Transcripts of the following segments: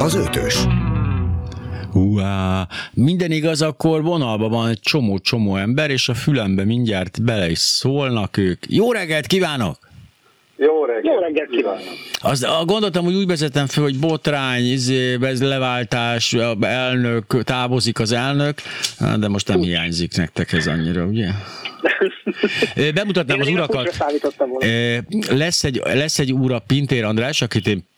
Az ötös. Uá, minden igaz, akkor vonalban van egy csomó-csomó ember, és a fülembe mindjárt bele is szólnak ők. Jó reggelt kívánok! Jó reggelt, Jó reggelt kívánok! Az, gondoltam, hogy úgy vezetem fel, hogy botrány, izé, ez leváltás, elnök, távozik az elnök, de most nem hiányzik nektek ez annyira, ugye? Bemutatnám Én az a urakat. Lesz egy, lesz egy úra Pintér András, akit én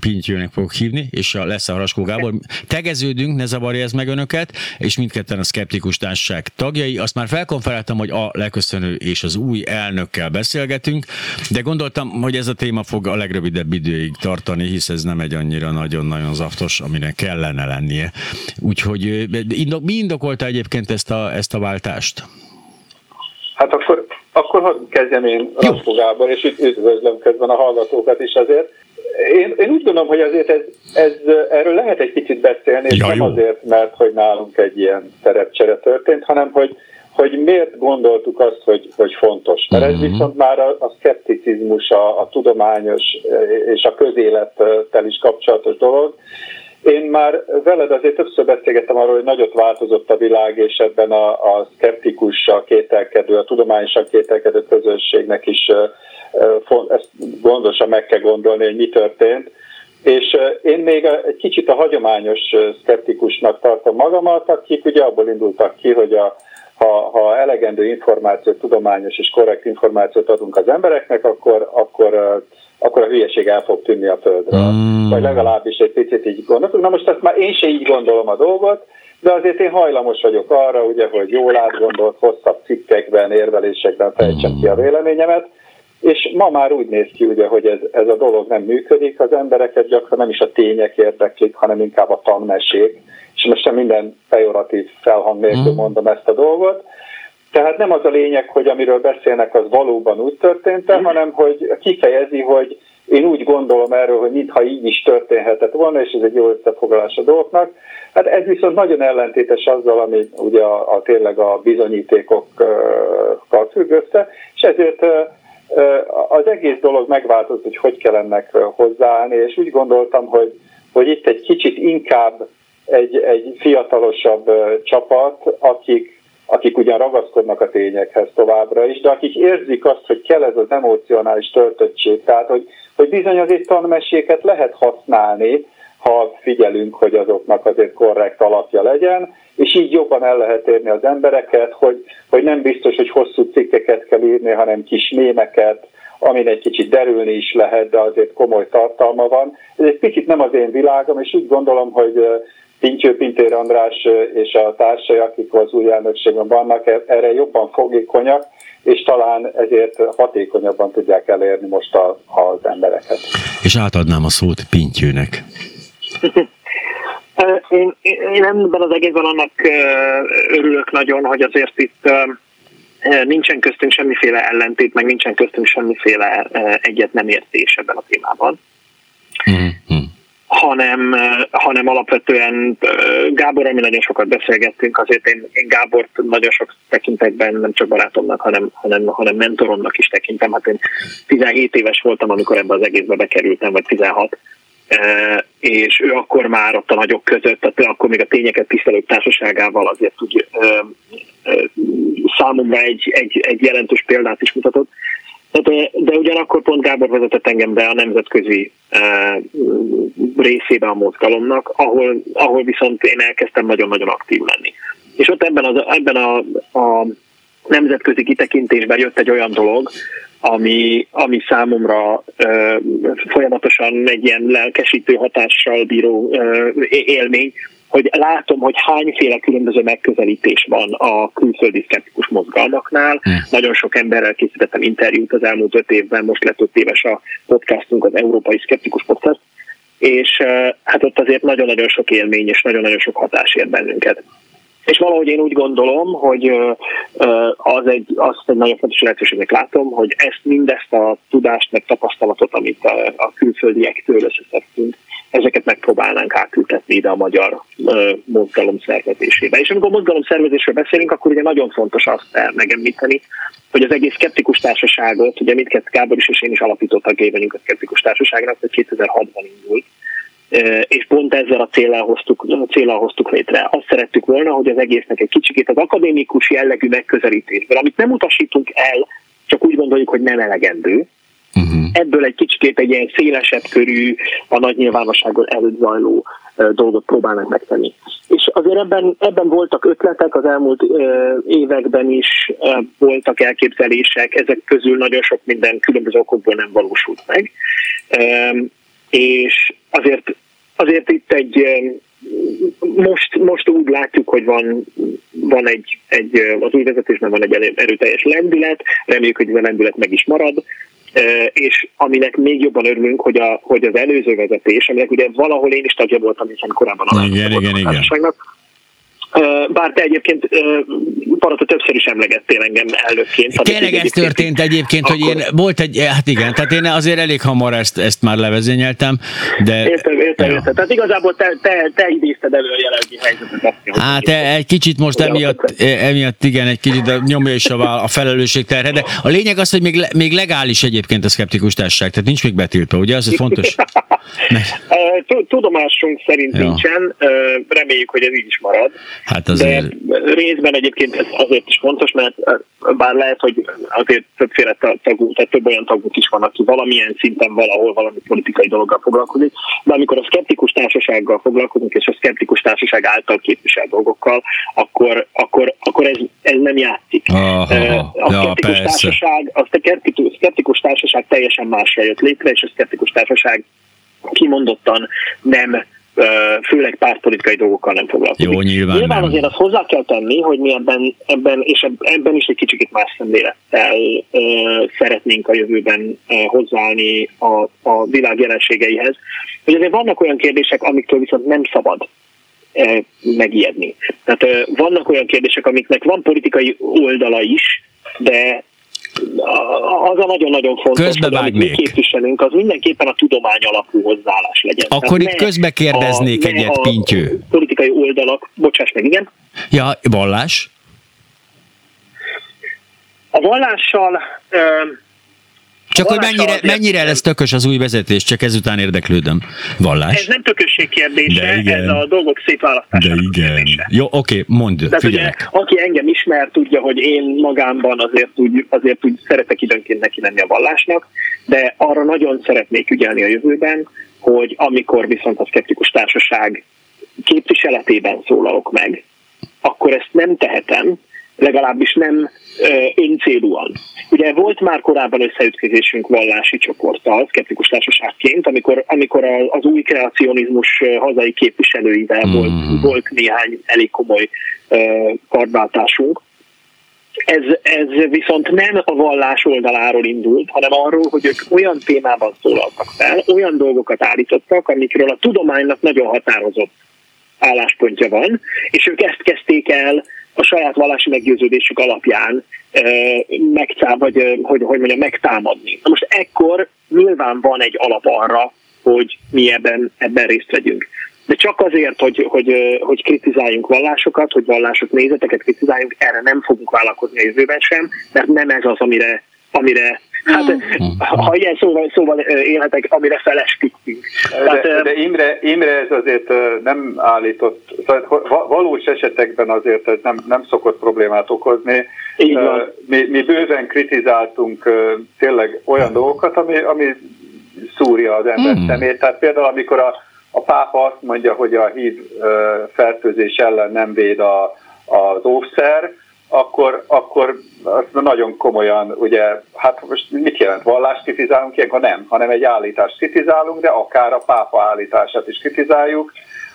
Pintyőnek fogok hívni, és a, lesz a Haraskó Gábor. Tegeződünk, ne zavarja ez meg önöket, és mindketten a Skeptikus Társaság tagjai. Azt már felkonferáltam, hogy a leköszönő és az új elnökkel beszélgetünk, de gondoltam, hogy ez a téma fog a legrövidebb időig tartani, hisz ez nem egy annyira nagyon-nagyon zaftos, aminek kellene lennie. Úgyhogy mi indokolta egyébként ezt a, ezt a váltást? Hát akkor, akkor hadd kezdjem én Raskó Gábor, és üdv- üdvözlöm közben a hallgatókat is azért. Én, én úgy gondolom, hogy azért ez, ez, erről lehet egy kicsit beszélni, és Ja, nem jó. azért, mert hogy nálunk egy ilyen szerepcsere történt, hanem hogy, hogy miért gondoltuk azt, hogy, hogy fontos. Mert ez Mhm. viszont már a, a szkepticizmus, a, a tudományos és a közélettel is kapcsolatos dolog. Én már veled azért többször beszélgettem arról, hogy nagyot változott a világ, és ebben a, a szkeptikussal kételkedő, a tudományosan kételkedő közösségnek is ezt gondosan meg kell gondolni, hogy mi történt. És én még egy kicsit a hagyományos szkeptikusnak tartom magamat, akik ugye abból indultak ki, hogy a, ha, ha elegendő információt, tudományos és korrekt információt adunk az embereknek, akkor, akkor, ö, akkor a hülyeség el fog tűnni a földről. Mm. Vagy legalábbis egy picit így gondoltuk. Na most ezt már én se így gondolom a dolgot, de azért én hajlamos vagyok arra, ugye, hogy jól átgondolt, hosszabb cikkekben, érvelésekben fejtsem ki a véleményemet, és ma már úgy néz ki, ugye, hogy ez, ez a dolog nem működik, az embereket gyakran nem is a tények érdeklik, hanem inkább a tanmesék, és most sem minden pejoratív felhang nélkül Mm. mondom ezt a dolgot, tehát nem az a lényeg, hogy amiről beszélnek, az valóban úgy történt -e, hanem hogy kifejezi, hogy én úgy gondolom erről, hogy mintha így is történhetett volna, és ez egy jó összefoglalás a dolgoknak. Hát ez viszont nagyon ellentétes azzal, ami ugye a, a tényleg a bizonyítékokkal függ össze, és ezért az egész dolog megváltozott, hogy hogy kell ennek hozzáállni, és úgy gondoltam, hogy, hogy itt egy kicsit inkább egy, egy fiatalosabb csapat, akik akik ugyan ragaszkodnak a tényekhez továbbra is, de akik érzik azt, hogy kell ez az emocionális töltöttség, tehát hogy, hogy bizony azért tanmeséket lehet használni, ha figyelünk, hogy azoknak azért korrekt alapja legyen, és így jobban el lehet érni az embereket, hogy, hogy nem biztos, hogy hosszú cikkeket kell írni, hanem kis mémeket, amin egy kicsit derülni is lehet, de azért komoly tartalma van. Ez egy picit nem az én világom, és úgy gondolom, hogy Pintyő Pintér András és a társai, akik az új elnökségben vannak, e- erre jobban fogékonyak, és talán ezért hatékonyabban tudják elérni most a, az embereket. És átadnám a szót Pintyőnek. Én, én ebben az egészben annak örülök nagyon, hogy azért itt nincsen köztünk semmiféle ellentét, meg nincsen köztünk semmiféle egyet nem értés ebben a témában. Mm-hmm. Hanem, eh, hanem alapvetően eh, Gábor, ami nagyon sokat beszélgettünk, azért én, én Gábort nagyon sok tekintetben nem csak barátomnak, hanem, hanem, hanem mentoromnak is tekintem. Hát én 17 éves voltam, amikor ebbe az egészbe bekerültem, vagy 16 Eh, és ő akkor már ott a nagyok között, tehát akkor még a tényeket tisztelők társaságával azért úgy számomra egy, egy, egy jelentős példát is mutatott. Tehát, de ugyanakkor pont Gábor vezetett engem be a nemzetközi uh, részébe a mozgalomnak, ahol, ahol viszont én elkezdtem nagyon-nagyon aktív lenni. És ott ebben, az, ebben a, a nemzetközi kitekintésben jött egy olyan dolog, ami, ami számomra ö, folyamatosan egy ilyen lelkesítő hatással bíró ö, élmény, hogy látom, hogy hányféle különböző megközelítés van a külföldi szkeptikus mozgalmaknál. Hmm. Nagyon sok emberrel készítettem interjút az elmúlt öt évben, most lett öt éves a podcastunk, az Európai Szkeptikus Podcast, és hát ott azért nagyon-nagyon sok élmény és nagyon-nagyon sok hatás ér bennünket. És valahogy én úgy gondolom, hogy az egy, azt egy nagyon fontos lehetőségnek látom, hogy ezt mindezt a tudást, meg tapasztalatot, amit a, a külföldiektől összeszedtünk, ezeket megpróbálnánk átültetni ide a magyar ö, mozgalom szervezésébe. És amikor mozgalom szervezésről beszélünk, akkor ugye nagyon fontos azt megemlíteni, hogy az egész szkeptikus társaságot, ugye mindkettő Gábor is és én is alapító tagjai vagyunk a szkeptikus társaságnak, hogy 2006-ban indult, és pont ezzel a célral hoztuk, célral hoztuk létre. Azt szerettük volna, hogy az egésznek egy kicsikét az akadémikus jellegű megközelítésből, amit nem utasítunk el, csak úgy gondoljuk, hogy nem elegendő, Uh-huh. Ebből egy kicsit egy ilyen szélesebb körű, a nagy nyilvánosságon előtt zajló dolgot próbálnak megtenni. És azért ebben, ebben voltak ötletek, az elmúlt években is voltak elképzelések, ezek közül nagyon sok minden különböző okokból nem valósult meg. És azért, azért itt egy most, most úgy látjuk, hogy van, van egy, egy, az új vezetésben van egy erőteljes lendület, reméljük, hogy ez a lendület meg is marad, és aminek még jobban örülünk, hogy, a, hogy az előző vezetés, aminek ugye valahol én is tagja voltam, hiszen korábban a igen, igen, igen. Bár te egyébként Parata többször is emlegettél engem elnökként. Tényleg ez történt egyébként, akkor... hogy én volt egy, hát igen, tehát én azért elég hamar ezt, ezt már levezényeltem, de... Értem, értem, ja. értem. Tehát igazából te, te, te idézted elő a jelenlegi helyzetet. Hát egy kicsit most emiatt, e, emiatt igen, egy kicsit nyomja is a, a felelősség terhe, de a lényeg az, hogy még, még legális egyébként a szkeptikus társaság, tehát nincs még betiltva, ugye? Az fontos. Tudomásunk szerint ja. nincsen, reméljük, hogy ez így is marad. Hát azért... De részben egyébként ez azért is fontos, mert bár lehet, hogy azért többféle tagú, tehát több olyan tagunk is van, aki valamilyen szinten valahol valami politikai dologgal foglalkozik, de amikor a szkeptikus társasággal foglalkozunk, és a szkeptikus társaság által képvisel dolgokkal, akkor, akkor, akkor ez, ez nem játszik. Aha, a szkeptikus ja, társaság, a szkeptikus, szkeptikus társaság teljesen másra jött létre, és a szkeptikus társaság kimondottan nem főleg pártpolitikai dolgokkal nem foglalkozik. Jó, nyilván, nyilván nem. azért azt hozzá kell tenni, hogy mi ebben, ebben és ebben is egy kicsit más szemlélettel uh, szeretnénk a jövőben uh, hozzáállni a, a világ jelenségeihez. Hogy azért vannak olyan kérdések, amiktől viszont nem szabad uh, megijedni. Tehát uh, vannak olyan kérdések, amiknek van politikai oldala is, de az a nagyon-nagyon fontos, hogy amit mi képviselünk, az mindenképpen a tudomány alapú hozzáállás legyen. Akkor Tehát itt közbe kérdeznék a, egyet, Pintyő. politikai oldalak, bocsáss meg, igen? Ja, vallás? A vallással csak hogy mennyire, mennyire lesz tökös az új vezetés, csak ezután érdeklődöm. Vallás? Ez nem tökösség kérdése, ez a dolgok szétválasztása. De igen. Kérdése. Jó, oké, mondd, Tehát ugye, aki engem ismer, tudja, hogy én magámban azért úgy, azért úgy szeretek időnként neki lenni a vallásnak, de arra nagyon szeretnék ügyelni a jövőben, hogy amikor viszont a szkeptikus társaság képviseletében szólalok meg, akkor ezt nem tehetem, legalábbis nem öncélúan. Ugye volt már korábban összeütközésünk vallási csoporttal, szkeptikus társaságként, amikor, amikor az új kreacionizmus hazai képviselőivel mm. volt, volt néhány elég komoly kardváltásunk. Ez, ez viszont nem a vallás oldaláról indult, hanem arról, hogy ők olyan témában szólaltak fel, olyan dolgokat állítottak, amikről a tudománynak nagyon határozott álláspontja van, és ők ezt kezdték el a saját vallási meggyőződésük alapján megtá, vagy hogy, hogy mondjam, megtámadni. Na most ekkor nyilván van egy alap arra, hogy mi ebben, ebben részt vegyünk. De csak azért, hogy, hogy, hogy kritizáljunk vallásokat, hogy vallások nézeteket kritizáljunk, erre nem fogunk vállalkozni a jövőben sem, mert nem ez az, amire, amire Hát, hmm. ha ilyen szóval, szóval élhetek, amire felesküdtünk. De, de Imre, Imre ez azért nem állított, szóval valós esetekben azért ez nem, nem szokott problémát okozni. Mi, mi bőven kritizáltunk tényleg olyan dolgokat, ami, ami szúrja az ember mm. szemét. Tehát például, amikor a, a pápa azt mondja, hogy a hív fertőzés ellen nem véd a, az óvszer, akkor, akkor azt nagyon komolyan, ugye, hát most mit jelent, vallást kritizálunk ilyenkor? Nem, hanem egy állítást kritizálunk, de akár a pápa állítását is kritizáljuk,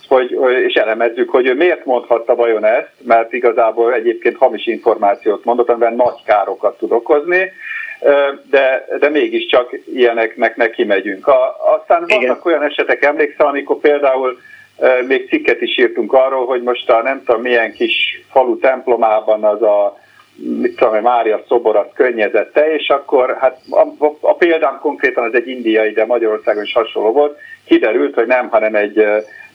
hogy, és elemezzük, hogy ő miért mondhatta vajon ezt, mert igazából egyébként hamis információt mondott, amiben nagy károkat tud okozni, de, de mégiscsak ilyeneknek neki megyünk. A, aztán vannak Igen. olyan esetek, emlékszem, amikor például még cikket is írtunk arról, hogy most a nem tudom milyen kis falu templomában az a mit tudom, Mária szobor az könnyezette, és akkor hát a, a, a példám konkrétan az egy indiai, de Magyarországon is hasonló volt, kiderült, hogy nem, hanem egy,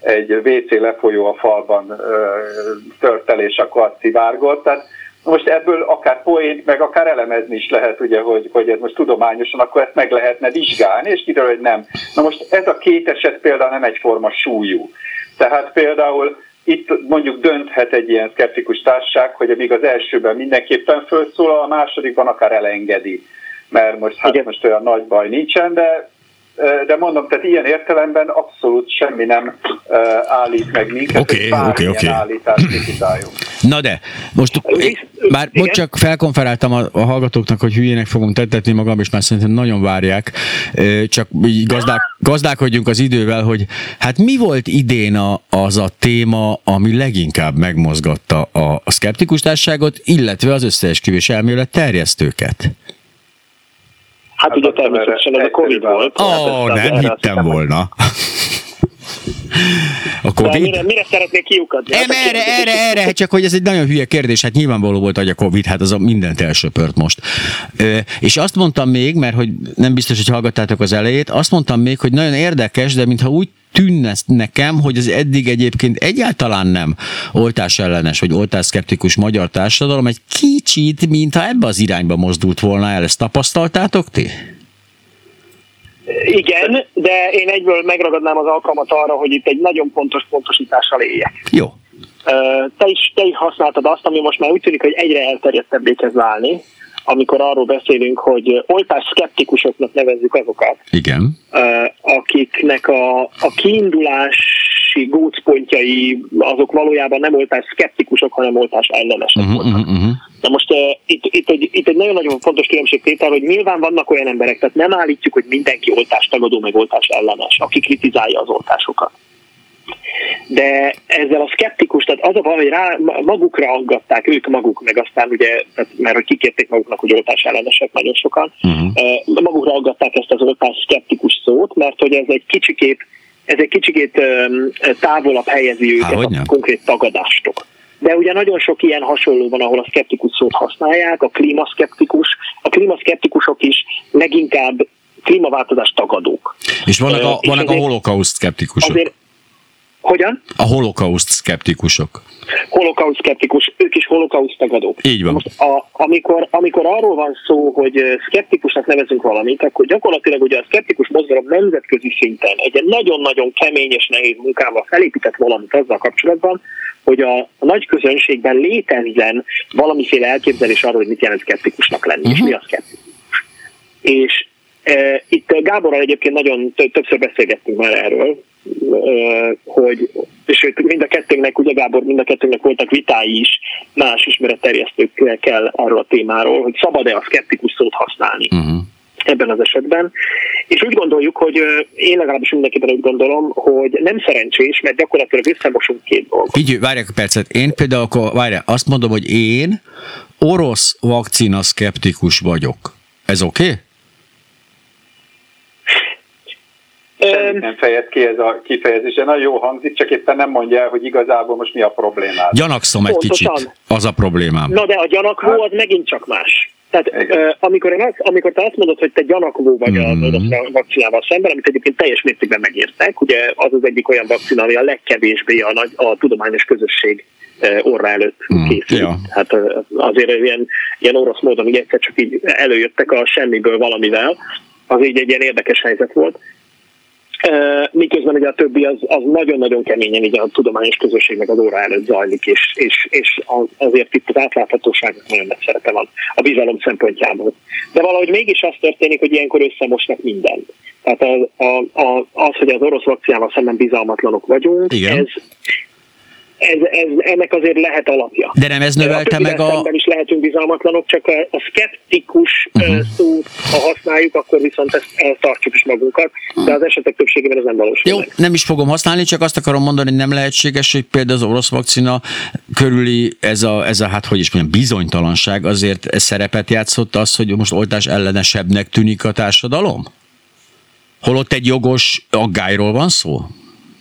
egy WC lefolyó a falban tört el, akkor azt szivárgott. Tehát most ebből akár poént, meg akár elemezni is lehet, ugye, hogy, hogy ez most tudományosan, akkor ezt meg lehetne vizsgálni, és kiderül, hogy nem. Na most ez a két eset például nem egyforma súlyú. Tehát például itt mondjuk dönthet egy ilyen szkeptikus társaság, hogy amíg az elsőben mindenképpen felszólal, a másodikban akár elengedi. Mert most, hát most olyan nagy baj nincsen, de de mondom, tehát ilyen értelemben abszolút semmi nem állít meg minket, okay, hogy okay, okay. állítást Na de, most már most csak felkonferáltam a, a hallgatóknak, hogy hülyének fogom tettetni magam, és már szerintem nagyon várják, csak így gazdák, gazdálkodjunk az idővel, hogy hát mi volt idén a, az a téma, ami leginkább megmozgatta a, a szkeptikus társágot, illetve az összeesküvés elmélet terjesztőket? Hát, hát ugye természetesen ez a Covid volt. Ó, oh, hát nem hittem volna. A Covid? Mire, mire szeretnék kiukadni? Nem, erre, erre, erre, hát csak hogy ez egy nagyon hülye kérdés, hát nyilvánvaló volt, hogy a Covid, hát az a mindent elsöpört most. Ö, és azt mondtam még, mert hogy nem biztos, hogy hallgattátok az elejét, azt mondtam még, hogy nagyon érdekes, de mintha úgy tűnne nekem, hogy az eddig egyébként egyáltalán nem oltás ellenes vagy oltás szkeptikus magyar társadalom egy kicsit, mintha ebbe az irányba mozdult volna el. Ezt tapasztaltátok ti? Igen, de én egyből megragadnám az alkalmat arra, hogy itt egy nagyon pontos pontosítással éljek. Jó. Te is, te is használtad azt, ami most már úgy tűnik, hogy egyre elterjedtebbé kezd válni, amikor arról beszélünk, hogy oltás szkeptikusoknak nevezzük azokat, Igen. akiknek a, a kiindulási gócpontjai azok valójában nem oltás szkeptikusok, hanem oltás ellenesek uh-huh, voltak. Uh-huh. Na most uh, itt, itt, egy, itt egy nagyon-nagyon fontos különbségtétel, hogy nyilván vannak olyan emberek, tehát nem állítjuk, hogy mindenki oltástagadó, meg oltás ellenes, aki kritizálja az oltásokat de ezzel a szkeptikus, tehát az a baj, hogy rá, magukra aggatták ők maguk, meg aztán ugye, tehát, mert hogy kikérték maguknak, hogy oltás ellenesek nagyon sokan, uh-huh. magukra aggatták ezt az oltás szkeptikus szót, mert hogy ez egy kicsikét, ez egy kicsikét távolabb helyezi őket Há, a konkrét tagadástól. De ugye nagyon sok ilyen hasonló van, ahol a szkeptikus szót használják, a klímaszkeptikus, a klímaszkeptikusok is leginkább klímaváltozás tagadók. És vannak a, vannak a holokauszt szkeptikusok. Azért, hogyan? A holokauszt szkeptikusok. Holokauszt szkeptikus, ők is holokauszt tagadók. Így van. Most a, amikor, amikor arról van szó, hogy szkeptikusnak nevezünk valamit, akkor gyakorlatilag ugye a szkeptikus mozgalom nemzetközi szinten egy nagyon-nagyon kemény és nehéz munkával felépített valamit azzal kapcsolatban, hogy a, nagy közönségben létezzen valamiféle elképzelés arról, hogy mit jelent szkeptikusnak lenni, uh-huh. és mi a szkeptikus. És e, itt Gáborral egyébként nagyon többször beszélgettünk már erről, hogy, és mind a kettőnknek, ugye Gábor, mind a kettőnknek voltak vitái is más ismeretterjesztőkkel erről a témáról, hogy szabad-e a szkeptikus szót használni. Uh-huh ebben az esetben. És úgy gondoljuk, hogy én legalábbis mindenképpen úgy gondolom, hogy nem szerencsés, mert gyakorlatilag összemosunk két dolgot. Így, várják a percet. Én például akkor, várják, azt mondom, hogy én orosz vakcina szkeptikus vagyok. Ez oké? Okay? Semmit nem fejez ki ez a kifejezés, nagyon jó hangzik, csak éppen nem mondja el, hogy igazából most mi a problémám. Gyanakszom egy Pontosan. kicsit, az a problémám. Na de a gyanakvó hát- az megint csak más. Tehát uh, amikor, azt, amikor te azt mondod, hogy te gyanakvó vagy mm-hmm. a vakcinával szemben, amit egyébként teljes mértékben megértek, ugye az az egyik olyan vakcina, ami a legkevésbé a, nagy, a tudományos közösség orra előtt mm, készült. Ja. Hát azért ilyen, ilyen orosz módon így egyszer csak így előjöttek a semmiből valamivel, az így egy ilyen érdekes helyzet volt miközben ugye a többi az, az nagyon-nagyon keményen így a tudományos közösségnek az óra előtt zajlik, és, és, és azért itt az átláthatóságnak nagyon nagy szerepe van a bizalom szempontjából. De valahogy mégis az történik, hogy ilyenkor összemosnak mindent. Tehát az, a, a, az hogy az orosz vakcinával szemben bizalmatlanok vagyunk, Igen. ez ez, ez, ennek azért lehet alapja. De nem ez növelte a meg a... is lehetünk bizalmatlanok, csak a, a szkeptikus uh-huh. szót, ha használjuk, akkor viszont ezt tartjuk is magunkat, de az esetek többségében ez nem valósul. Jó, meg. nem is fogom használni, csak azt akarom mondani, hogy nem lehetséges, hogy például az orosz vakcina körüli ez a, ez a hát hogy is mondjam, bizonytalanság azért szerepet játszott az, hogy most oltás ellenesebbnek tűnik a társadalom? Holott egy jogos aggályról van szó?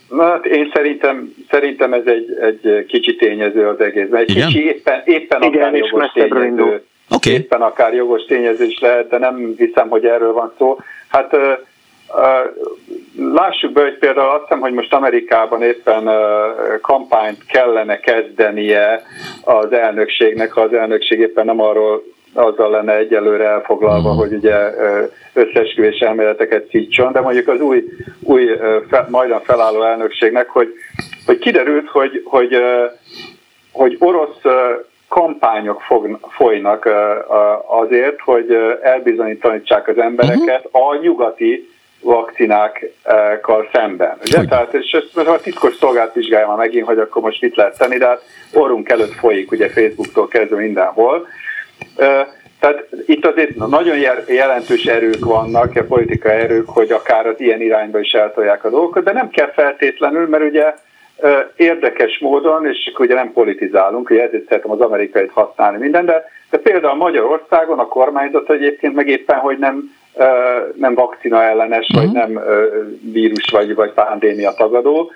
Na, hát én szerintem, szerintem ez egy, egy kicsi tényező az egész. Egy Igen? kicsi éppen, éppen Igen, akár jogos tényező. Okay. Éppen akár jogos tényező is lehet, de nem hiszem, hogy erről van szó. Hát Lássuk be, hogy például azt hiszem, hogy most Amerikában éppen kampányt kellene kezdenie az elnökségnek, ha az elnökség éppen nem arról azzal lenne egyelőre elfoglalva, uh-huh. hogy ugye összesküvés elméleteket szítson, de mondjuk az új, új fe, majdan felálló elnökségnek, hogy, hogy kiderült, hogy, hogy, hogy orosz kampányok fog, folynak azért, hogy elbizonyítanítsák az embereket uh-huh. a nyugati vakcinákkal szemben. Ugye? Tehát, és ezt a titkos szolgált vizsgálja már megint, hogy akkor most mit lehet tenni, de hát orrunk előtt folyik, ugye Facebooktól kezdve mindenhol. Tehát itt azért nagyon jelentős erők vannak, a politikai erők, hogy akár az ilyen irányba is eltolják a dolgokat, de nem kell feltétlenül, mert ugye érdekes módon, és ugye nem politizálunk, ugye ezért szeretem az amerikait használni minden, de, de például Magyarországon a kormányzat egyébként meg éppen, hogy nem, nem vakcina ellenes, uh-huh. vagy mhm. nem vírus, vagy, vagy pandémia tagadó,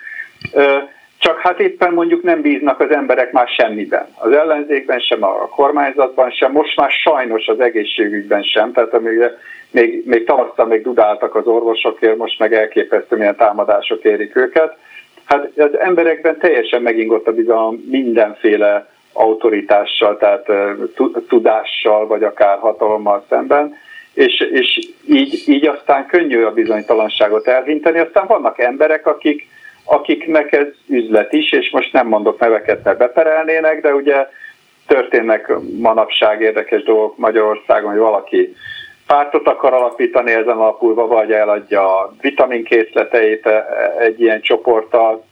csak hát éppen mondjuk nem bíznak az emberek már semmiben. Az ellenzékben sem, a kormányzatban sem, most már sajnos az egészségügyben sem. Tehát amíg, még, még tavasztal még dudáltak az orvosokért, most meg elképesztő milyen támadások érik őket. Hát az emberekben teljesen megingott a bizalom mindenféle autoritással, tehát tudással, vagy akár hatalommal szemben, és, és így, így aztán könnyű a bizonytalanságot elhinteni. Aztán vannak emberek, akik, akiknek ez üzlet is, és most nem mondok neveket, mert beperelnének, de ugye történnek manapság érdekes dolgok Magyarországon, hogy valaki pártot akar alapítani ezen alapulva, vagy eladja a vitaminkészleteit egy ilyen csoporttal,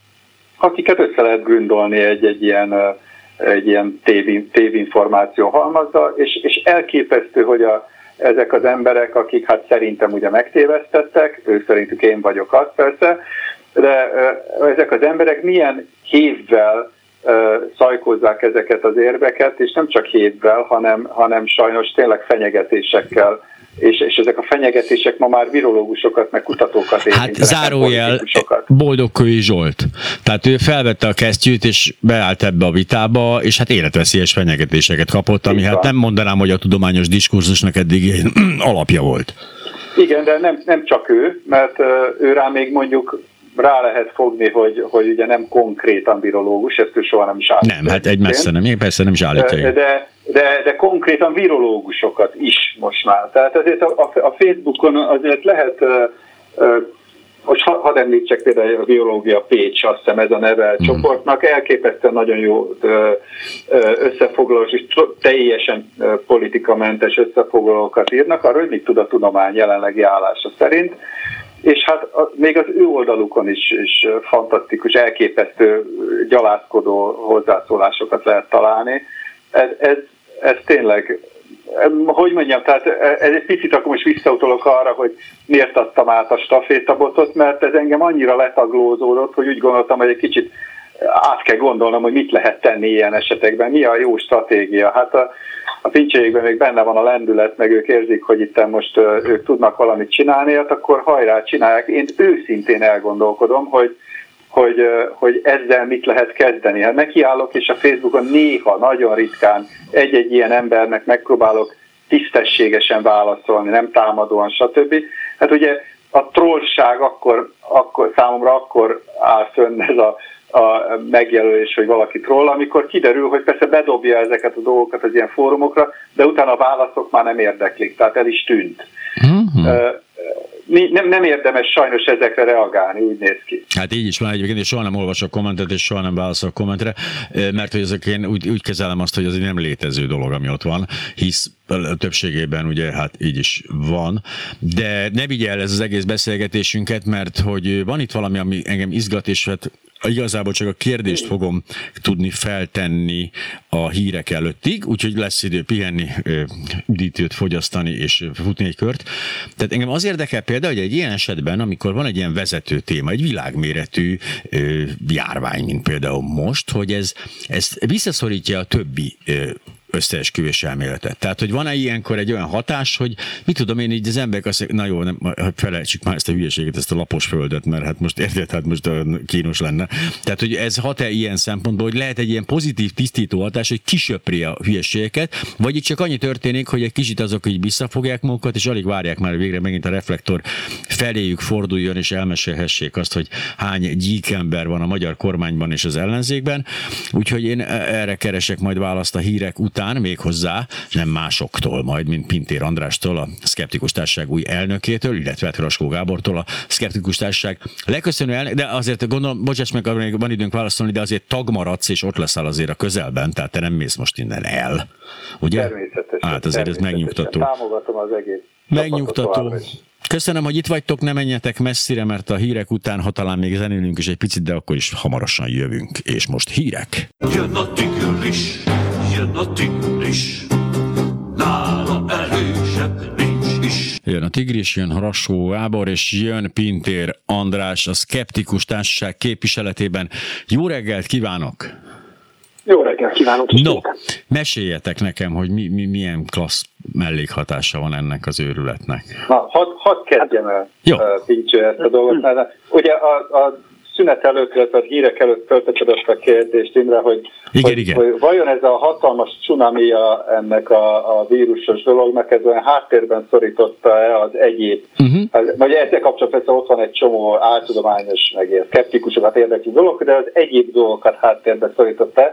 akiket össze lehet gündolni egy, egy ilyen, egy ilyen tév, tévinformáció halmazza, és, és elképesztő, hogy a, ezek az emberek, akik hát szerintem ugye megtévesztettek, ő szerintük én vagyok az persze, de ezek az emberek milyen hévvel szajkozzák ezeket az érveket, és nem csak hévvel, hanem, hanem sajnos tényleg fenyegetésekkel és, és ezek a fenyegetések ma már virológusokat, meg kutatókat érintenek. Hát zárójel, Boldogkői Zsolt. Tehát ő felvette a kesztyűt, és beállt ebbe a vitába, és hát életveszélyes fenyegetéseket kapott, ami hát nem mondanám, hogy a tudományos diskurzusnak eddig alapja volt. Igen, de nem, nem csak ő, mert ő rá még mondjuk rá lehet fogni, hogy, hogy ugye nem konkrétan virológus, ezt ő soha nem is állítja. Nem, hát egy messze nem, én persze nem is állítja. De, de, de konkrétan virológusokat is most már. Tehát azért a, a, a Facebookon azért lehet most hadd említsek például a Biológia Pécs, azt hiszem ez a neve mm. csoportnak, elképesztően nagyon jó összefoglalós és teljesen politikamentes összefoglalókat írnak, arról, hogy mit tud a tudomány jelenlegi állása szerint és hát a, még az ő oldalukon is, is fantasztikus, elképesztő, gyalászkodó hozzászólásokat lehet találni. Ez, ez, ez tényleg, hogy mondjam, tehát ez egy picit akkor most visszautolok arra, hogy miért adtam át a stafétabotot, mert ez engem annyira letaglózódott, hogy úgy gondoltam, hogy egy kicsit át kell gondolnom, hogy mit lehet tenni ilyen esetekben, mi a jó stratégia. Hát a, a pincséjükben még benne van a lendület, meg ők érzik, hogy itt most ők tudnak valamit csinálni, hát akkor hajrá csinálják. Én őszintén elgondolkodom, hogy, hogy, hogy ezzel mit lehet kezdeni. Hát nekiállok, és a Facebookon néha, nagyon ritkán egy-egy ilyen embernek megpróbálok tisztességesen válaszolni, nem támadóan, stb. Hát ugye a trollság akkor, akkor számomra akkor áll fönn ez a a megjelölés, hogy valaki troll, amikor kiderül, hogy persze bedobja ezeket a dolgokat az ilyen fórumokra, de utána a válaszok már nem érdeklik, tehát el is tűnt. Mm-hmm. Nem, nem érdemes sajnos ezekre reagálni, úgy néz ki. Hát így is van egyébként, és soha nem olvasok kommentet, és soha nem válaszolok kommentre, mert hogy ezek én úgy, úgy kezelem azt, hogy az egy nem létező dolog, ami ott van, hisz többségében ugye hát így is van, de ne vigye el ez az egész beszélgetésünket, mert hogy van itt valami, ami engem izgat, és hát igazából csak a kérdést fogom tudni feltenni a hírek előttig, úgyhogy lesz idő pihenni, üdítőt fogyasztani és futni egy kört. Tehát engem az érdekel például, hogy egy ilyen esetben, amikor van egy ilyen vezető téma, egy világméretű járvány, mint például most, hogy ez, ez visszaszorítja a többi összeesküvés elméletet. Tehát, hogy van-e ilyenkor egy olyan hatás, hogy mit tudom én, így az emberek azt mondják, na jó, nem, felejtsük már ezt a hülyeséget, ezt a lapos földet, mert hát most érted, hát most kínos lenne. Tehát, hogy ez hat-e ilyen szempontból, hogy lehet egy ilyen pozitív tisztító hatás, hogy kisöpri a hülyeségeket, vagy itt csak annyi történik, hogy egy kicsit azok így visszafogják magukat, és alig várják már végre megint a reflektor feléjük forduljon, és elmesélhessék azt, hogy hány gyíkember van a magyar kormányban és az ellenzékben. Úgyhogy én erre keresek majd választ a hírek után, még hozzá, nem másoktól majd, mint Pintér Andrástól, a Szkeptikus Társaság új elnökétől, illetve Raskó Gábortól, a Szkeptikus Társaság leköszönő elnök, de azért gondolom, bocsáss meg, van időnk válaszolni, de azért tag maradsz, és ott leszel azért a közelben, tehát te nem mész most innen el. Ugye? Természetesen. Hát azért ez megnyugtató. Támogatom az egész. Megnyugtató. Köszönöm, hogy itt vagytok, ne menjetek messzire, mert a hírek után, ha talán még zenélünk is egy picit, de akkor is hamarosan jövünk. És most hírek. Jön a tigris, jön a tigris, nála erősebb nincs is. Jön a Tigris, jön Harasó Gábor, és jön Pintér András, a Skeptikus Társaság képviseletében. Jó reggelt kívánok! Jó reggelt kívánok! No, meséljetek nekem, hogy mi, mi, milyen klassz mellékhatása van ennek az őrületnek. Na, hadd had kezdjem el, Jó. Uh, ezt a dolgot. Mert ugye a, a szünet előtt, illetve a hírek előtt föltetted azt a kérdést, Imre, hogy, igen, hogy, igen. hogy vajon ez a hatalmas cunamia ennek a, a vírusos dolognak, ez olyan háttérben szorította-e az egyéb, uh-huh. az, vagy ezzel kapcsolatban ott van egy csomó áltudományos, meg ilyen szkeptikusokat érdekli dolog, de az egyéb dolgokat háttérben szorította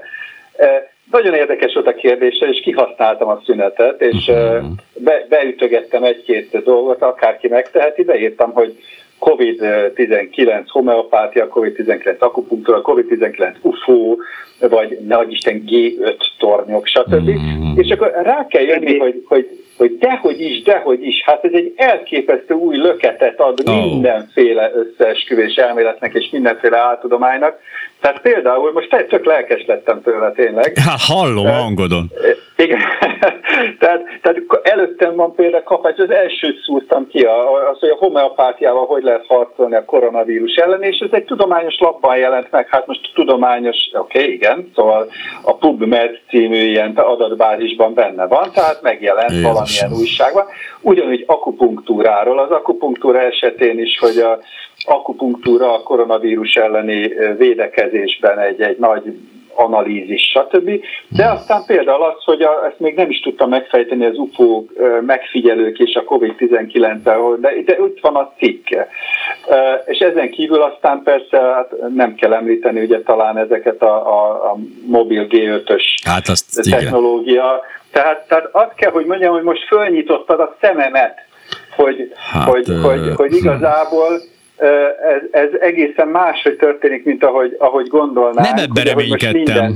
nagyon érdekes volt a kérdése, és kihasználtam a szünetet, és uh-huh. be, beütögettem egy-két dolgot, akárki megteheti, beírtam, hogy COVID-19 homeopátia, COVID-19 akupunktúra, COVID-19 UFO, vagy nagy Isten G5 tornyok, stb. Mm. És akkor rá kell jönni, hogy, hogy, hogy dehogy is, dehogy is, hát ez egy elképesztő új löketet ad oh. mindenféle összeesküvés elméletnek és mindenféle áltudománynak, tehát például, most tök lelkes lettem tőle tényleg. Hát hallom a hangodon. Igen. tehát, tehát előttem van például kapás, az elsőt szúrtam ki, az, hogy a homeopátiával hogy lehet harcolni a koronavírus ellen, és ez egy tudományos lapban jelent meg, hát most tudományos, oké, okay, igen, szóval a PubMed című ilyen adatbázisban benne van, tehát megjelent Jézus. Valamilyen újságban. Ugyanúgy akupunktúráról, az akupunktúra esetén is, hogy a akupunktúra a koronavírus elleni védekezésben egy, egy nagy analízis, stb. De aztán például az, hogy a, ezt még nem is tudtam megfejteni az UFO megfigyelők és a COVID-19-el, de, de itt van a cikk. És ezen kívül aztán persze hát nem kell említeni ugye talán ezeket a, a, a mobil G5-ös hát azt, technológia. Igen. Tehát, tehát azt kell, hogy mondjam, hogy most fölnyitottad a szememet, hogy, hát, hogy, uh, hogy, hogy igazából ez, ez egészen máshogy történik, mint ahogy, ahogy gondolnám. Nem ebben reménykedtem.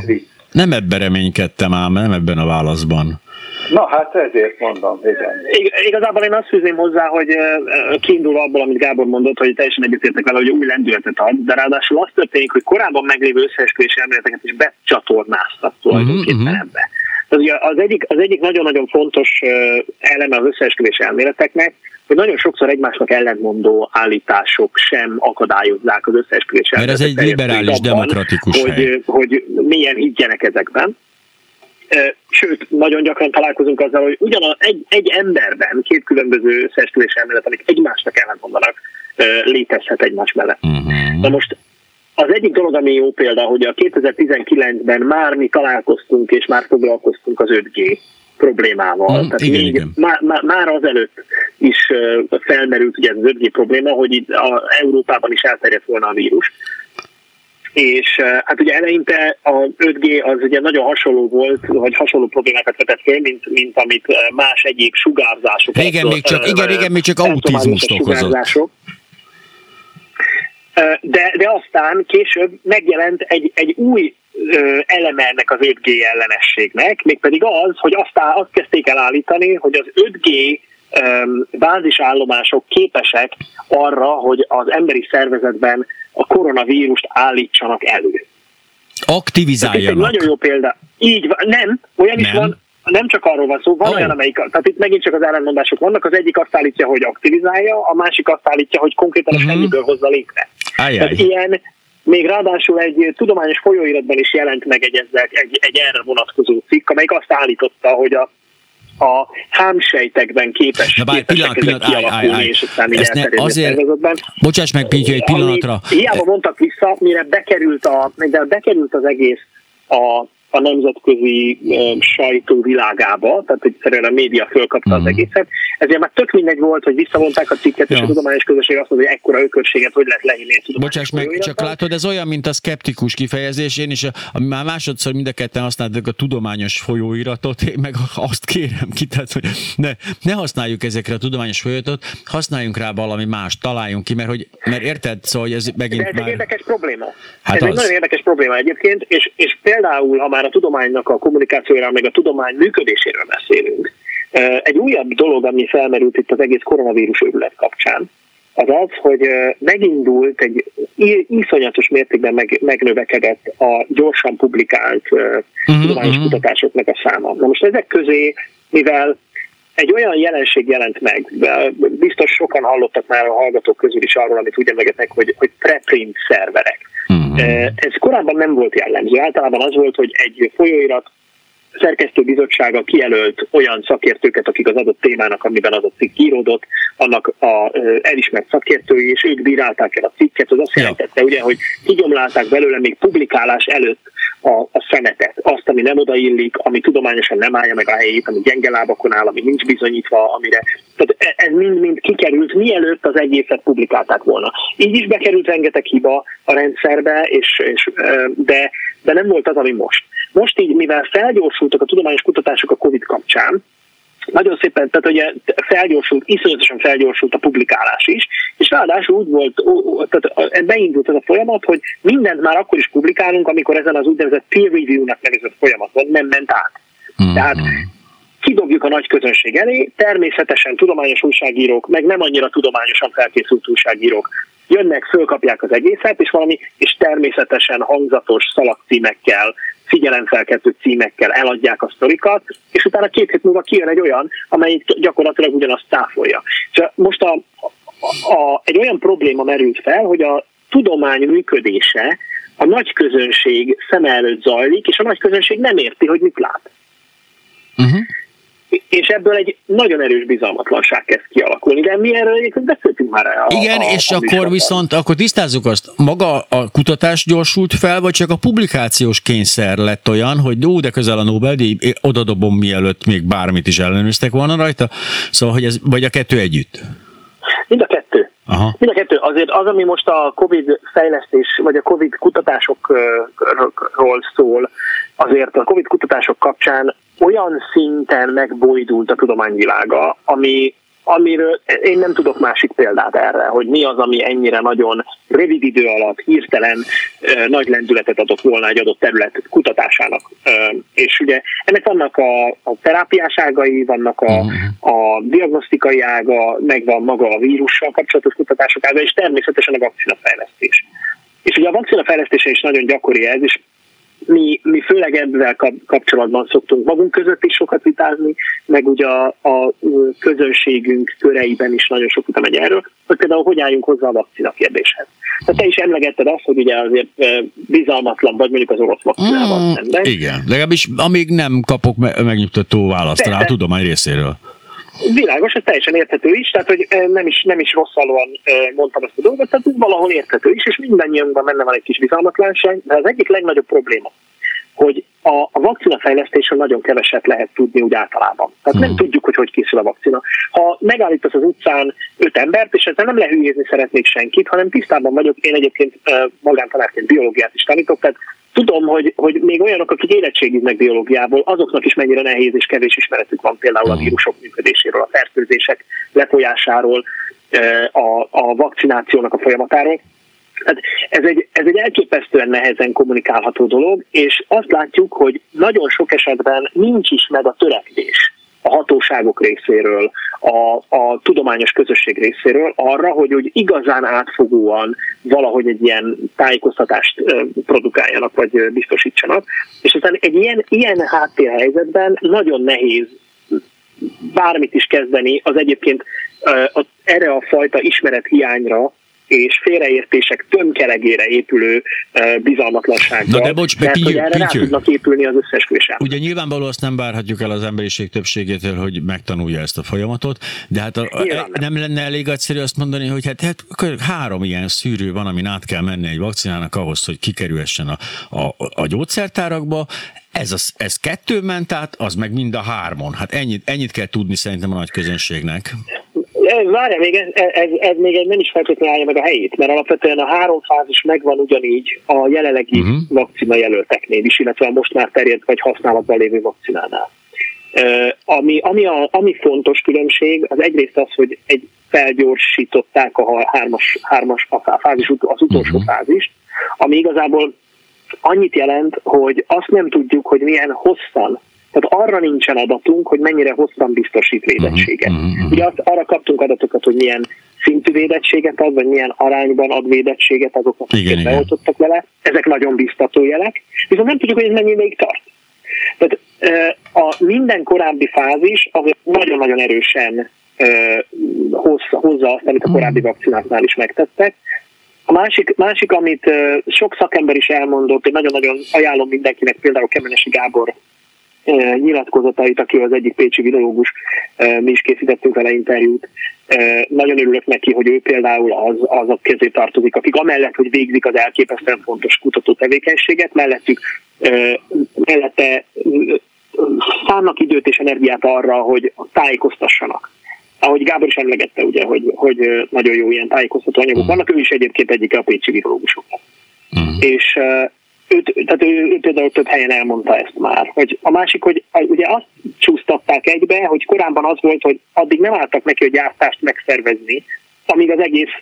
Nem ebben reménykedtem ám, nem ebben a válaszban. Na hát ezért mondom, igen. Igazából én azt fűzném hozzá, hogy kiindul abból, amit Gábor mondott, hogy teljesen egyetértek vele, hogy új lendületet ad, de ráadásul az történik, hogy korábban meglévő összeesküvés elméleteket is becsatornáztak tulajdonképpen uh-huh. ebbe. Tehát az egyik, az egyik nagyon-nagyon fontos eleme az összeesküvés elméleteknek, hogy nagyon sokszor egymásnak ellentmondó állítások sem akadályozzák az összeesküvés Mert ez egy liberális, abban, demokratikus hogy, hely. hogy milyen higgyenek ezekben. Sőt, nagyon gyakran találkozunk azzal, hogy ugyanaz egy, egy emberben két különböző összeesküvés elmélet, amik egymásnak ellentmondanak, létezhet egymás mellett. Uh-huh. Na most az egyik dolog, ami jó példa, hogy a 2019-ben már mi találkoztunk és már foglalkoztunk az 5G problémával. Mm, Tehát igen, még igen. Már, már, már azelőtt is felmerült ugye ez az 5G probléma, hogy itt a Európában is elterjedt volna a vírus. És hát ugye eleinte a 5G az ugye nagyon hasonló volt, vagy hasonló problémákat vetett föl, mint, mint amit más egyéb sugárzások. Igen, még csak, igen, igen, még csak autizmust okozott. De, de aztán később megjelent egy, egy új eleme ennek az 5G ellenességnek, mégpedig az, hogy aztán azt kezdték el állítani, hogy az 5G bázisállomások képesek arra, hogy az emberi szervezetben a koronavírust állítsanak elő. Aktivizáljanak. Ez egy nagyon jó példa. Így van, nem, olyan nem. is van, nem csak arról van szó, van olyan, amelyik, tehát itt megint csak az ellenmondások vannak, az egyik azt állítja, hogy aktivizálja, a másik azt állítja, hogy konkrétan a uh-huh. semmiből hozza létre. Ajaj. Tehát ilyen, még ráadásul egy tudományos folyóiratban is jelent meg egy, egy, egy erre vonatkozó cikk, amelyik azt állította, hogy a a hámsejtekben képes, Na bár, pillanat, pillanat, állj, állj, állj. és aztán ne, azért, Bocsáss meg, Pinty, egy pillanatra. Hiába mondtak vissza, mire bekerült, a, de bekerült az egész a a nemzetközi sajtó világába, tehát egyszerűen a média fölkapta mm. az mhm. egészet. Ezért már tök mindegy volt, hogy visszavonták a cikket, ja. és a tudományos közösség azt mondja, hogy ekkora ökörséget hogy lehet lehinni Bocsáss meg, csak látod, ez olyan, mint a szkeptikus kifejezés. Én is a, a, már másodszor mind a ketten használtuk a tudományos folyóiratot, én meg azt kérem ki, tehát, hogy ne, ne használjuk ezekre a tudományos folyóiratot, használjunk rá valami más, találjunk ki, mert, hogy, mert érted, szóval hogy ez megint De ez már... egy érdekes probléma. Hát ez az. egy nagyon érdekes probléma egyébként, és, és például, ha már már a tudománynak a kommunikációjára, meg a tudomány működéséről beszélünk. Egy újabb dolog, ami felmerült itt az egész koronavírus őrület kapcsán, az az, hogy megindult egy iszonyatos mértékben meg, megnövekedett a gyorsan publikált uh-huh, tudományos uh-huh. kutatásoknak a száma. Na most ezek közé, mivel egy olyan jelenség jelent meg, biztos sokan hallottak már a hallgatók közül is arról, amit úgy emlegetnek, hogy, hogy preprint szerverek. Uh-huh. Ez korábban nem volt jellemző. Általában az volt, hogy egy folyóirat szerkesztőbizottsága kijelölt olyan szakértőket, akik az adott témának, amiben az a cikk íródott, annak a elismert szakértői, és ők bírálták el a cikket, az azt jelentette, ugye, hogy kigyomlálták belőle még publikálás előtt a, a szemetet, azt, ami nem odaillik, ami tudományosan nem állja meg a helyét, ami gyenge lábakon áll, ami nincs bizonyítva, amire. Tehát e, ez mind-mind kikerült, mielőtt az egészet publikálták volna. Így is bekerült rengeteg hiba a rendszerbe, és, és, de, de nem volt az, ami most. Most így, mivel felgyorsultak a tudományos kutatások a COVID kapcsán, nagyon szépen, tehát ugye felgyorsult, iszonyatosan felgyorsult a publikálás is, és ráadásul úgy volt, tehát beindult ez a folyamat, hogy mindent már akkor is publikálunk, amikor ezen az úgynevezett peer review-nak nevezett folyamaton nem ment át. Mm-hmm. Tehát kidobjuk a nagy közönség elé, természetesen tudományos újságírók, meg nem annyira tudományosan felkészült újságírók jönnek, fölkapják az egészet, és valami, és természetesen hangzatos szalagcímekkel, figyelemfelkeltő címekkel eladják a sztorikat, és utána két hét múlva kijön egy olyan, amelyik gyakorlatilag ugyanazt táfolja. És most a, a, a, egy olyan probléma merült fel, hogy a tudomány működése a nagy közönség szem előtt zajlik, és a nagy közönség nem érti, hogy mit lát. Uh-huh és ebből egy nagyon erős bizalmatlanság kezd kialakulni, de mi erről egyébként beszéltünk már. A, Igen, a, és a akkor viszont, akkor tisztázzuk azt, maga a kutatás gyorsult fel, vagy csak a publikációs kényszer lett olyan, hogy jó, de közel a Nobel-díj, odadobom mielőtt még bármit is ellenőriztek volna rajta, szóval, hogy ez, vagy a kettő együtt? Mind a kettő. Aha. Mind a kettő. Azért az, ami most a COVID fejlesztés, vagy a COVID kutatásokról szól, azért a COVID kutatások kapcsán olyan szinten megbojdult a tudományvilága, ami, amiről én nem tudok másik példát erre, hogy mi az, ami ennyire nagyon rövid idő alatt hirtelen nagy lendületet adott volna egy adott terület kutatásának. És ugye ennek vannak a, a terápiás ágai, vannak a, mhm. a diagnosztikai ága, megvan maga a vírussal kapcsolatos kutatások ága, és természetesen a vakcinafejlesztés. És ugye a vakcinafejlesztése is nagyon gyakori ez, és mi, mi főleg ebben kapcsolatban szoktunk magunk között is sokat vitázni, meg ugye a, a közönségünk köreiben is nagyon sok vita megy erről, hogy például hogy álljunk hozzá a vakcina kérdéshez. Tehát te is emlegetted azt, hogy ugye azért bizalmatlan vagy mondjuk az orosz vakcinával mm, szemben. Igen, legalábbis amíg nem kapok megnyugtató választ rá a tudomány részéről. Világos, ez teljesen érthető is, tehát hogy nem is, nem is rosszalóan mondtam ezt a dolgot, tehát valahol érthető is, és mindannyiunkban benne van egy kis bizalmatlanság, de az egyik legnagyobb probléma, hogy a, a vakcina fejlesztésről nagyon keveset lehet tudni úgy általában. Tehát nem hmm. tudjuk, hogy hogy készül a vakcina. Ha megállítasz az utcán öt embert, és ezzel nem lehülyézni szeretnék senkit, hanem tisztában vagyok, én egyébként magántanárként biológiát is tanítok, tehát tudom, hogy, hogy még olyanok, akik érettségiznek biológiából, azoknak is mennyire nehéz és kevés ismeretük van például a hmm. vírusok működéséről, a fertőzések lefolyásáról, a, a vakcinációnak a folyamatáról. Hát ez egy, ez egy elképesztően nehezen kommunikálható dolog, és azt látjuk, hogy nagyon sok esetben nincs is meg a törekvés a hatóságok részéről, a, a tudományos közösség részéről arra, hogy úgy igazán átfogóan valahogy egy ilyen tájékoztatást produkáljanak, vagy biztosítsanak. És aztán egy ilyen, ilyen háttérhelyzetben nagyon nehéz bármit is kezdeni az egyébként erre a fajta ismeret hiányra és félreértések tömkelegére épülő uh, bizalmatlansággal. Na de bocs, mert, hogy erre rá tudnak épülni az összes Ugye nyilvánvaló azt nem várhatjuk el az emberiség többségétől, hogy megtanulja ezt a folyamatot, de hát a, a, nem lenne elég egyszerű azt mondani, hogy hát, hát három ilyen szűrő van, amin át kell menni egy vakcinának ahhoz, hogy kikerülhessen a, a, a gyógyszertárakba, ez, az, ez kettő ment át, az meg mind a hármon. Hát ennyit, ennyit kell tudni szerintem a nagy közönségnek. Várja, még ez, ez, ez még egy nem is feltétlenül állja meg a helyét, mert alapvetően a három fázis megvan ugyanígy a jelenlegi uh-huh. vakcina jelölteknél is, illetve a most már terjedt vagy használatban lévő vakcinánál. Ami, ami, a, ami fontos különbség, az egyrészt az, hogy egy felgyorsították a hármas, hármas a fázis, az utolsó uh-huh. fázist, ami igazából annyit jelent, hogy azt nem tudjuk, hogy milyen hosszan tehát arra nincsen adatunk, hogy mennyire hosszan biztosít védettséget. Uh-huh, uh-huh. Ugye azt, arra kaptunk adatokat, hogy milyen szintű védettséget ad, vagy milyen arányban ad védettséget azoknak, akik beoltottak vele. Ezek nagyon biztató jelek. Viszont nem tudjuk, hogy ez mennyi még tart. Tehát a minden korábbi fázis az nagyon-nagyon erősen hozza, hozza azt, amit a korábbi vakcináknál is megtettek. A másik, másik, amit sok szakember is elmondott, hogy nagyon-nagyon ajánlom mindenkinek, például Kemenesi Gábor nyilatkozatait, aki az egyik pécsi virológus, mi is készítettünk vele interjút. Nagyon örülök neki, hogy ő például az, azok közé tartozik, akik amellett, hogy végzik az elképesztően fontos kutató tevékenységet, mellettük, mellette szánnak időt és energiát arra, hogy tájékoztassanak. Ahogy Gábor is emlegette, ugye, hogy, hogy nagyon jó ilyen tájékoztató anyagok mm. vannak, ő is egyébként egyik a pécsi virológusoknak. Mm. És őt, tehát ő, ő például több helyen elmondta ezt már. Hogy a másik, hogy ugye azt csúsztatták egybe, hogy korábban az volt, hogy addig nem álltak neki a gyártást megszervezni, amíg az egész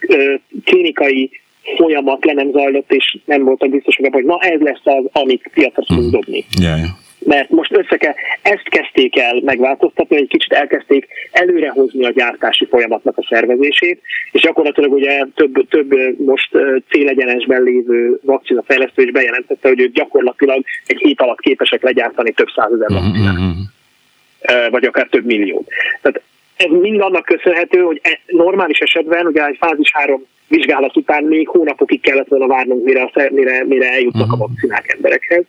ö, klinikai folyamat le nem zajlott, és nem voltak biztosak, hogy na ez lesz az, amit piacra tudunk mm. dobni. Yeah, yeah mert most össze kell, ezt kezdték el megváltoztatni, egy kicsit elkezdték előrehozni a gyártási folyamatnak a szervezését, és gyakorlatilag ugye több, több most célegyenesben lévő vakcina fejlesztő is bejelentette, hogy ők gyakorlatilag egy hét alatt képesek legyártani több százezer mhm, vakcinát. Mm-hmm. Vagy akár több millió. Tehát ez mind annak köszönhető, hogy e, normális esetben ugye egy fázis három vizsgálat után még hónapokig kellett volna várnunk, mire, mire, mire eljutnak uh-huh. a mhm. vakcinák emberekhez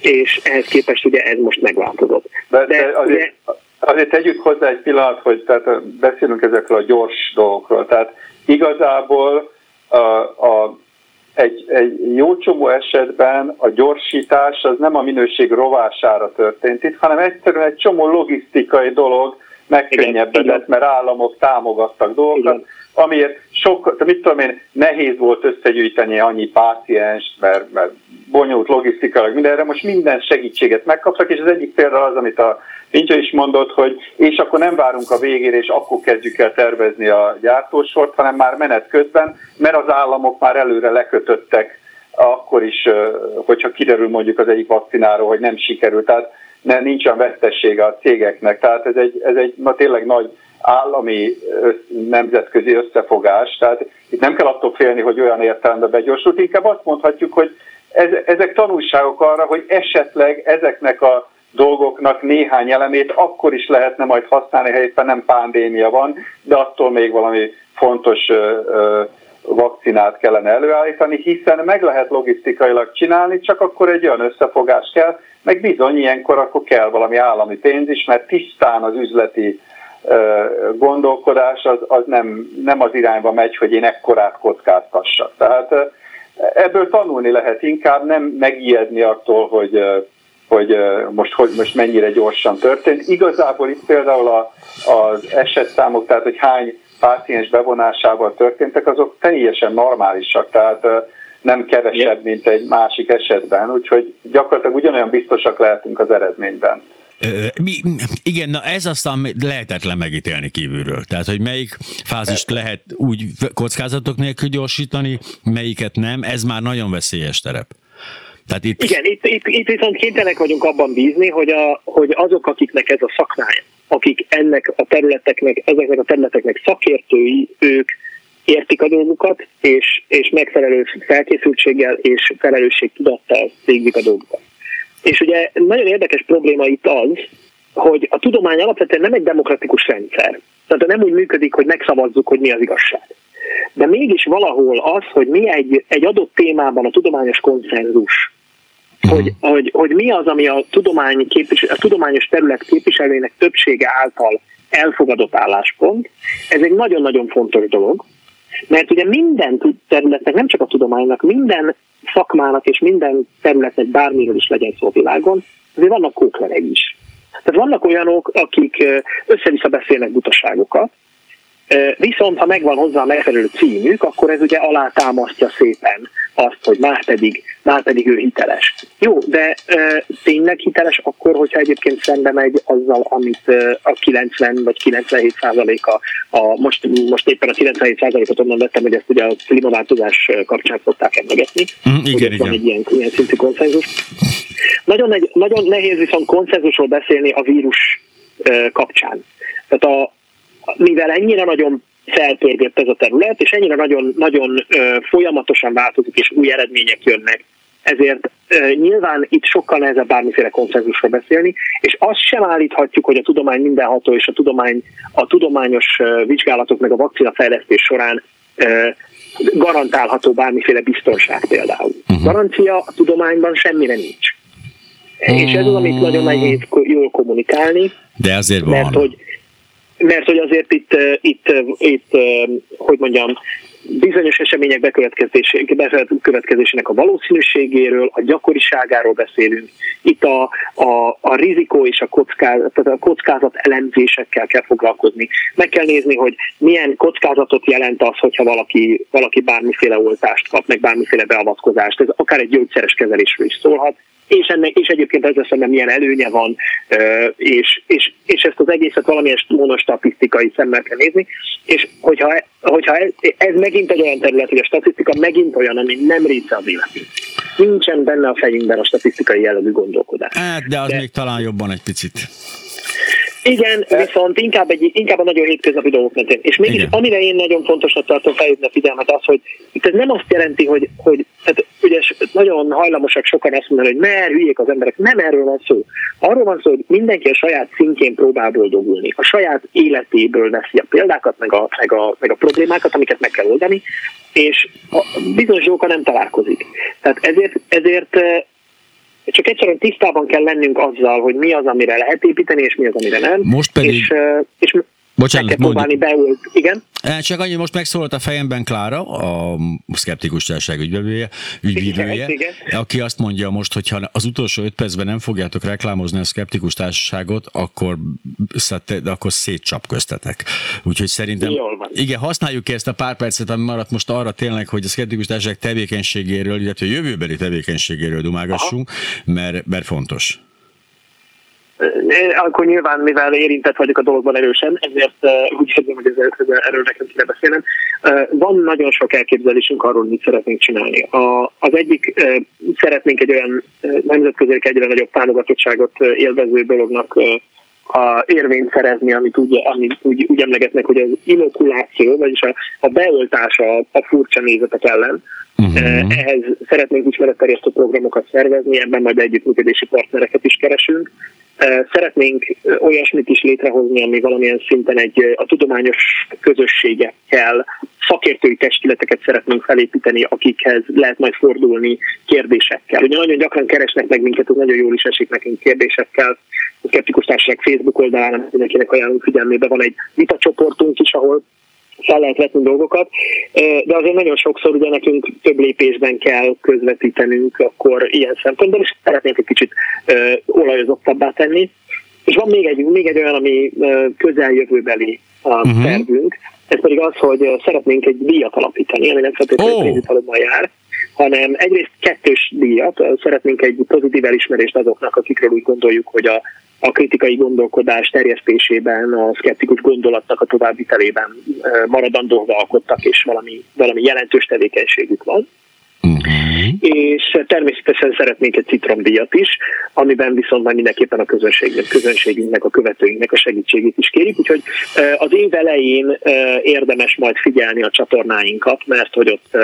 és ehhez képest ugye ez most megváltozott. De, de, de azért, ugye, azért tegyük hozzá egy pillanat, hogy tehát beszélünk ezekről a gyors dolgokról. Tehát igazából a, a, egy, egy jó csomó esetben a gyorsítás az nem a minőség rovására történt itt, hanem egyszerűen egy csomó logisztikai dolog megkönnyebbedett, mert államok támogattak dolgokat. Igen amiért sok, mit tudom én, nehéz volt összegyűjteni annyi pácienst, mert, mert bonyolult logisztikailag mindenre, most minden segítséget megkaptak, és az egyik példa az, amit a Pincsa is mondott, hogy és akkor nem várunk a végére, és akkor kezdjük el tervezni a gyártósort, hanem már menet közben, mert az államok már előre lekötöttek, akkor is, hogyha kiderül mondjuk az egyik vakcináról, hogy nem sikerült. Tehát ne, nincs olyan vesztessége a cégeknek. Tehát ez egy, ez egy ma tényleg nagy állami nemzetközi összefogás. Tehát itt nem kell attól félni, hogy olyan értelemben begyorsult, inkább azt mondhatjuk, hogy ez, ezek tanulságok arra, hogy esetleg ezeknek a dolgoknak néhány elemét akkor is lehetne majd használni, ha éppen nem pandémia van, de attól még valami fontos ö, ö, vakcinát kellene előállítani, hiszen meg lehet logisztikailag csinálni, csak akkor egy olyan összefogás kell, meg bizony ilyenkor akkor kell valami állami pénz is, mert tisztán az üzleti gondolkodás az, az nem, nem az irányba megy, hogy én ekkorát kockáztassak. Tehát ebből tanulni lehet inkább, nem megijedni attól, hogy, hogy most, hogy most mennyire gyorsan történt. Igazából itt például a, az esetszámok, tehát hogy hány páciens bevonásával történtek, azok teljesen normálisak, tehát nem kevesebb, mint egy másik esetben, úgyhogy gyakorlatilag ugyanolyan biztosak lehetünk az eredményben. Mi, igen, na ez aztán lehetetlen megítélni kívülről. Tehát, hogy melyik fázist lehet úgy kockázatok nélkül gyorsítani, melyiket nem, ez már nagyon veszélyes terep. Tehát itt... Igen, itt, itt, itt viszont kénytelenek vagyunk abban bízni, hogy, a, hogy azok, akiknek ez a szakmája, akik ennek a területeknek, ezeknek a területeknek szakértői, ők értik a dolgukat, és, és megfelelő felkészültséggel és felelősségtudattal végzik a dolgukat. És ugye nagyon érdekes probléma itt az, hogy a tudomány alapvetően nem egy demokratikus rendszer. Tehát nem úgy működik, hogy megszavazzuk, hogy mi az igazság. de mégis valahol az, hogy mi egy, egy adott témában a tudományos konszenzus, uh-huh. hogy, hogy, hogy mi az, ami a, tudomány képvis, a tudományos terület képviselőinek többsége által elfogadott álláspont, ez egy nagyon-nagyon fontos dolog, mert ugye minden területnek, nem csak a tudománynak, minden szakmának és minden területnek bármiről is legyen szó a világon, azért vannak kóklerek is. Tehát vannak olyanok, akik össze-vissza beszélnek butaságokat, Viszont, ha megvan hozzá a megfelelő címük, akkor ez ugye alátámasztja szépen azt, hogy már pedig, már pedig ő hiteles. Jó, de e, tényleg hiteles akkor, hogyha egyébként szembe megy azzal, amit e, a 90 vagy 97 százaléka, a, most, most éppen a 97 százalékot onnan vettem, hogy ezt ugye a klímaváltozás kapcsán szokták emlegetni. Mm, igen, igen. Van egy ilyen, ilyen szintű konszenzus. Nagyon, nagyon nehéz viszont konszenzusról beszélni a vírus e, kapcsán. Tehát a, mivel ennyire nagyon felpörgött ez a terület, és ennyire nagyon, nagyon folyamatosan változik, és új eredmények jönnek, ezért nyilván itt sokkal nehezebb bármiféle konszenzusról beszélni, és azt sem állíthatjuk, hogy a tudomány mindenható, és a, tudomány, a tudományos vizsgálatok meg a vakcinafejlesztés során garantálható bármiféle biztonság például. Uh-huh. Garancia a tudományban semmire nincs. Uh-huh. És ez az, amit nagyon nehéz jól kommunikálni. De azért van. Mert hogy, mert hogy azért itt, itt, itt hogy mondjam, bizonyos események bekövetkezésének a valószínűségéről, a gyakoriságáról beszélünk. Itt a, a, a rizikó és a kockázat, a kockázat elemzésekkel kell foglalkozni. Meg kell nézni, hogy milyen kockázatot jelent az, hogyha valaki, valaki bármiféle oltást kap, meg bármiféle beavatkozást. Ez akár egy gyógyszeres kezelésről is szólhat és, ennek, és egyébként ezzel szemben milyen előnye van, és, és, és ezt az egészet valamilyen monostatisztikai szemmel kell nézni, és hogyha, hogyha ez, ez megint egy olyan terület, hogy a statisztika megint olyan, ami nem része az életünk. Nincsen benne a fejünkben a statisztikai jellegű gondolkodás. Hát, de az de, még talán jobban egy picit. Igen, viszont inkább, egy, inkább a nagyon hétköznapi dolgok mentén. És mégis Igen. amire én nagyon fontosnak tartom felhívni a figyelmet az, hogy itt ez nem azt jelenti, hogy, hogy tehát ugye nagyon hajlamosak sokan azt mondani, hogy mer, hülyék az emberek. Nem erről van szó. Arról van szó, hogy mindenki a saját szintjén próbál boldogulni. A saját életéből veszi a példákat, meg a, meg a, meg a problémákat, amiket meg kell oldani, és a bizonyos dolgokkal nem találkozik. Tehát ezért, ezért csak egyszerűen tisztában kell lennünk azzal, hogy mi az, amire lehet építeni, és mi az, amire nem. Most pedig... És, és Bocsánat, meg kell beült. Igen? Csak annyi, most megszólalt a fejemben Klára, a szkeptikus társaság ügyvevője, ügyvívője, aki azt mondja most, hogy ha az utolsó öt percben nem fogjátok reklámozni a szkeptikus társaságot, akkor, akkor szétcsapköztetek. Úgyhogy szerintem, igen, használjuk ki ezt a pár percet, ami maradt most arra tényleg, hogy a szkeptikus társaság tevékenységéről, illetve jövőbeli tevékenységéről dumágassunk, mert, mert fontos akkor nyilván, mivel érintett vagyok a dologban erősen, ezért uh, úgy érzem, hogy erről nekem kéne beszélnem. Uh, van nagyon sok elképzelésünk arról, mit szeretnénk csinálni. Az egyik uh, szeretnénk egy olyan nemzetközi egyre nagyobb támogatottságot élvező dolognak a érvényt szerezni, amit úgy, amit úgy, úgy emlegetnek, hogy az inokuláció, vagyis a, a beoltás a, a furcsa nézetek ellen. Uh-huh. Ehhez szeretnénk ismeretterjesztő programokat szervezni, ebben majd együttműködési partnereket is keresünk. Szeretnénk olyasmit is létrehozni, ami valamilyen szinten egy a tudományos közösségekkel, szakértői testületeket szeretnénk felépíteni, akikhez lehet majd fordulni kérdésekkel. Ugye nagyon gyakran keresnek meg minket, ez nagyon jól is esik nekünk kérdésekkel. A Skeptikus Társaság Facebook oldalán mindenkinek ajánlunk figyelmébe van egy vitacsoportunk is, ahol fel lehet vetni dolgokat, de azért nagyon sokszor ugye nekünk több lépésben kell közvetítenünk akkor ilyen szempontból, és szeretnénk egy kicsit olajozottabbá tenni. És van még egy, még egy olyan, ami közeljövőbeli a uh-huh. tervünk, ez pedig az, hogy szeretnénk egy díjat alapítani, ami nem feltétlenül oh. pénzütalommal jár, hanem egyrészt kettős díjat, szeretnénk egy pozitív elismerést azoknak, akikről úgy gondoljuk, hogy a a kritikai gondolkodás terjesztésében, a szkeptikus gondolatnak a továbbvitelében maradandóvá alkottak, és valami, valami jelentős tevékenységük van. Uh-huh. És természetesen szeretnénk egy citromdíjat is, amiben viszont már mindenképpen a közönségnek, közönségünknek, a követőinknek a segítségét is kérik, úgyhogy az év elején érdemes majd figyelni a csatornáinkat, mert hogy ott,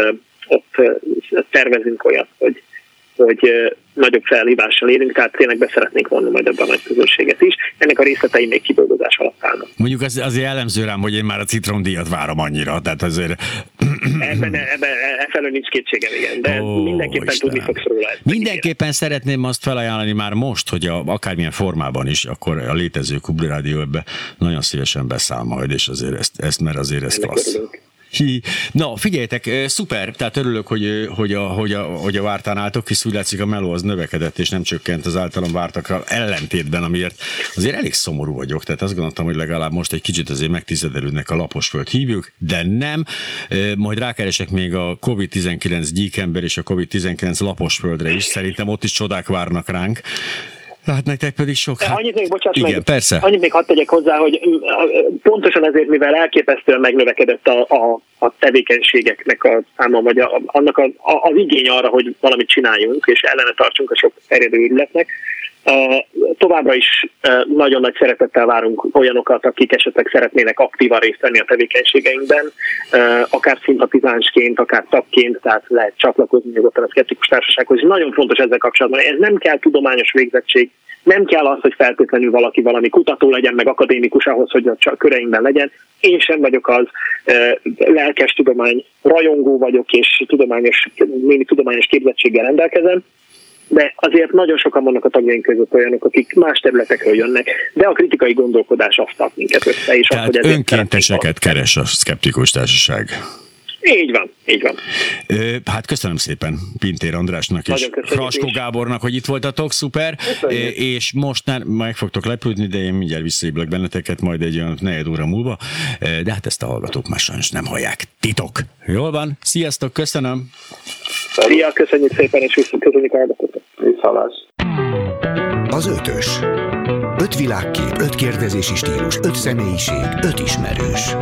ott tervezünk olyat, hogy hogy nagyobb felhívással élünk, tehát tényleg beszeretnénk vonni majd ebben a nagy közönséget is. Ennek a részletei még kidolgozás alatt állnak. Mondjuk az, azért jellemző rám, hogy én már a citromdíjat várom annyira, tehát azért... Ebben, ebben e felől nincs kétségem, igen, de Ó, mindenképpen Istenem. tudni fogsz róla. Ezt mindenképpen szeretném azt felajánlani már most, hogy a, akármilyen formában is, akkor a létező Kubli Rádió ebbe nagyon szívesen beszáll majd, és azért ezt, ezt mert azért ezt klassz. Hi. Na, figyeljetek, szuper, tehát örülök, hogy, hogy, a, hogy, a, hogy a vártán álltok, hisz úgy látszik a meló az növekedett, és nem csökkent az általam vártakra ellentétben, amiért azért elég szomorú vagyok, tehát azt gondoltam, hogy legalább most egy kicsit azért megtizedelődnek a laposföld hívjuk, de nem. Majd rákeresek még a COVID-19 gyíkember és a COVID-19 laposföldre is, szerintem ott is csodák várnak ránk. Hát nektek pedig sok. Hát... Annyit még, bocsáss Igen, meg, persze. Annyit még hadd tegyek hozzá, hogy pontosan azért, mivel elképesztően megnövekedett a, a, a tevékenységeknek a száma, vagy a, annak a, a, az igény arra, hogy valamit csináljunk, és ellene tartsunk a sok terjedő ügyletnek, Továbbra is nagyon nagy szeretettel várunk olyanokat, akik esetleg szeretnének aktívan részt venni a tevékenységeinkben, akár szimpatizánsként, akár tagként, tehát lehet csatlakozni nyugodtan a szkeptikus társasághoz. Nagyon fontos ezzel kapcsolatban. Ez nem kell tudományos végzettség, nem kell az, hogy feltétlenül valaki valami kutató legyen, meg akadémikus ahhoz, hogy a köreinkben legyen. Én sem vagyok az, lelkes tudomány rajongó vagyok, és tudományos, némi tudományos képzettséggel rendelkezem de azért nagyon sokan vannak a tagjaink között olyanok, akik más területekről jönnek, de a kritikai gondolkodás azt tart minket össze. És Tehát azt, hogy önkénteseket keres a szkeptikus társaság. Így van, így van. Hát köszönöm szépen Pintér Andrásnak és Kraskó Gábornak, hogy itt voltatok, szuper. Köszönjük. És most már meg fogtok lepődni, de én mindjárt visszaéblek benneteket majd egy olyan negyed óra múlva. De hát ezt a hallgatók már sajnos nem hallják. Titok. Jól van? Sziasztok, köszönöm. Szia, köszönjük szépen, és köszönjük a hallgatókat. Viszalás. Az ötös. Öt világkép, öt kérdezési stílus, öt személyiség, öt ismerős.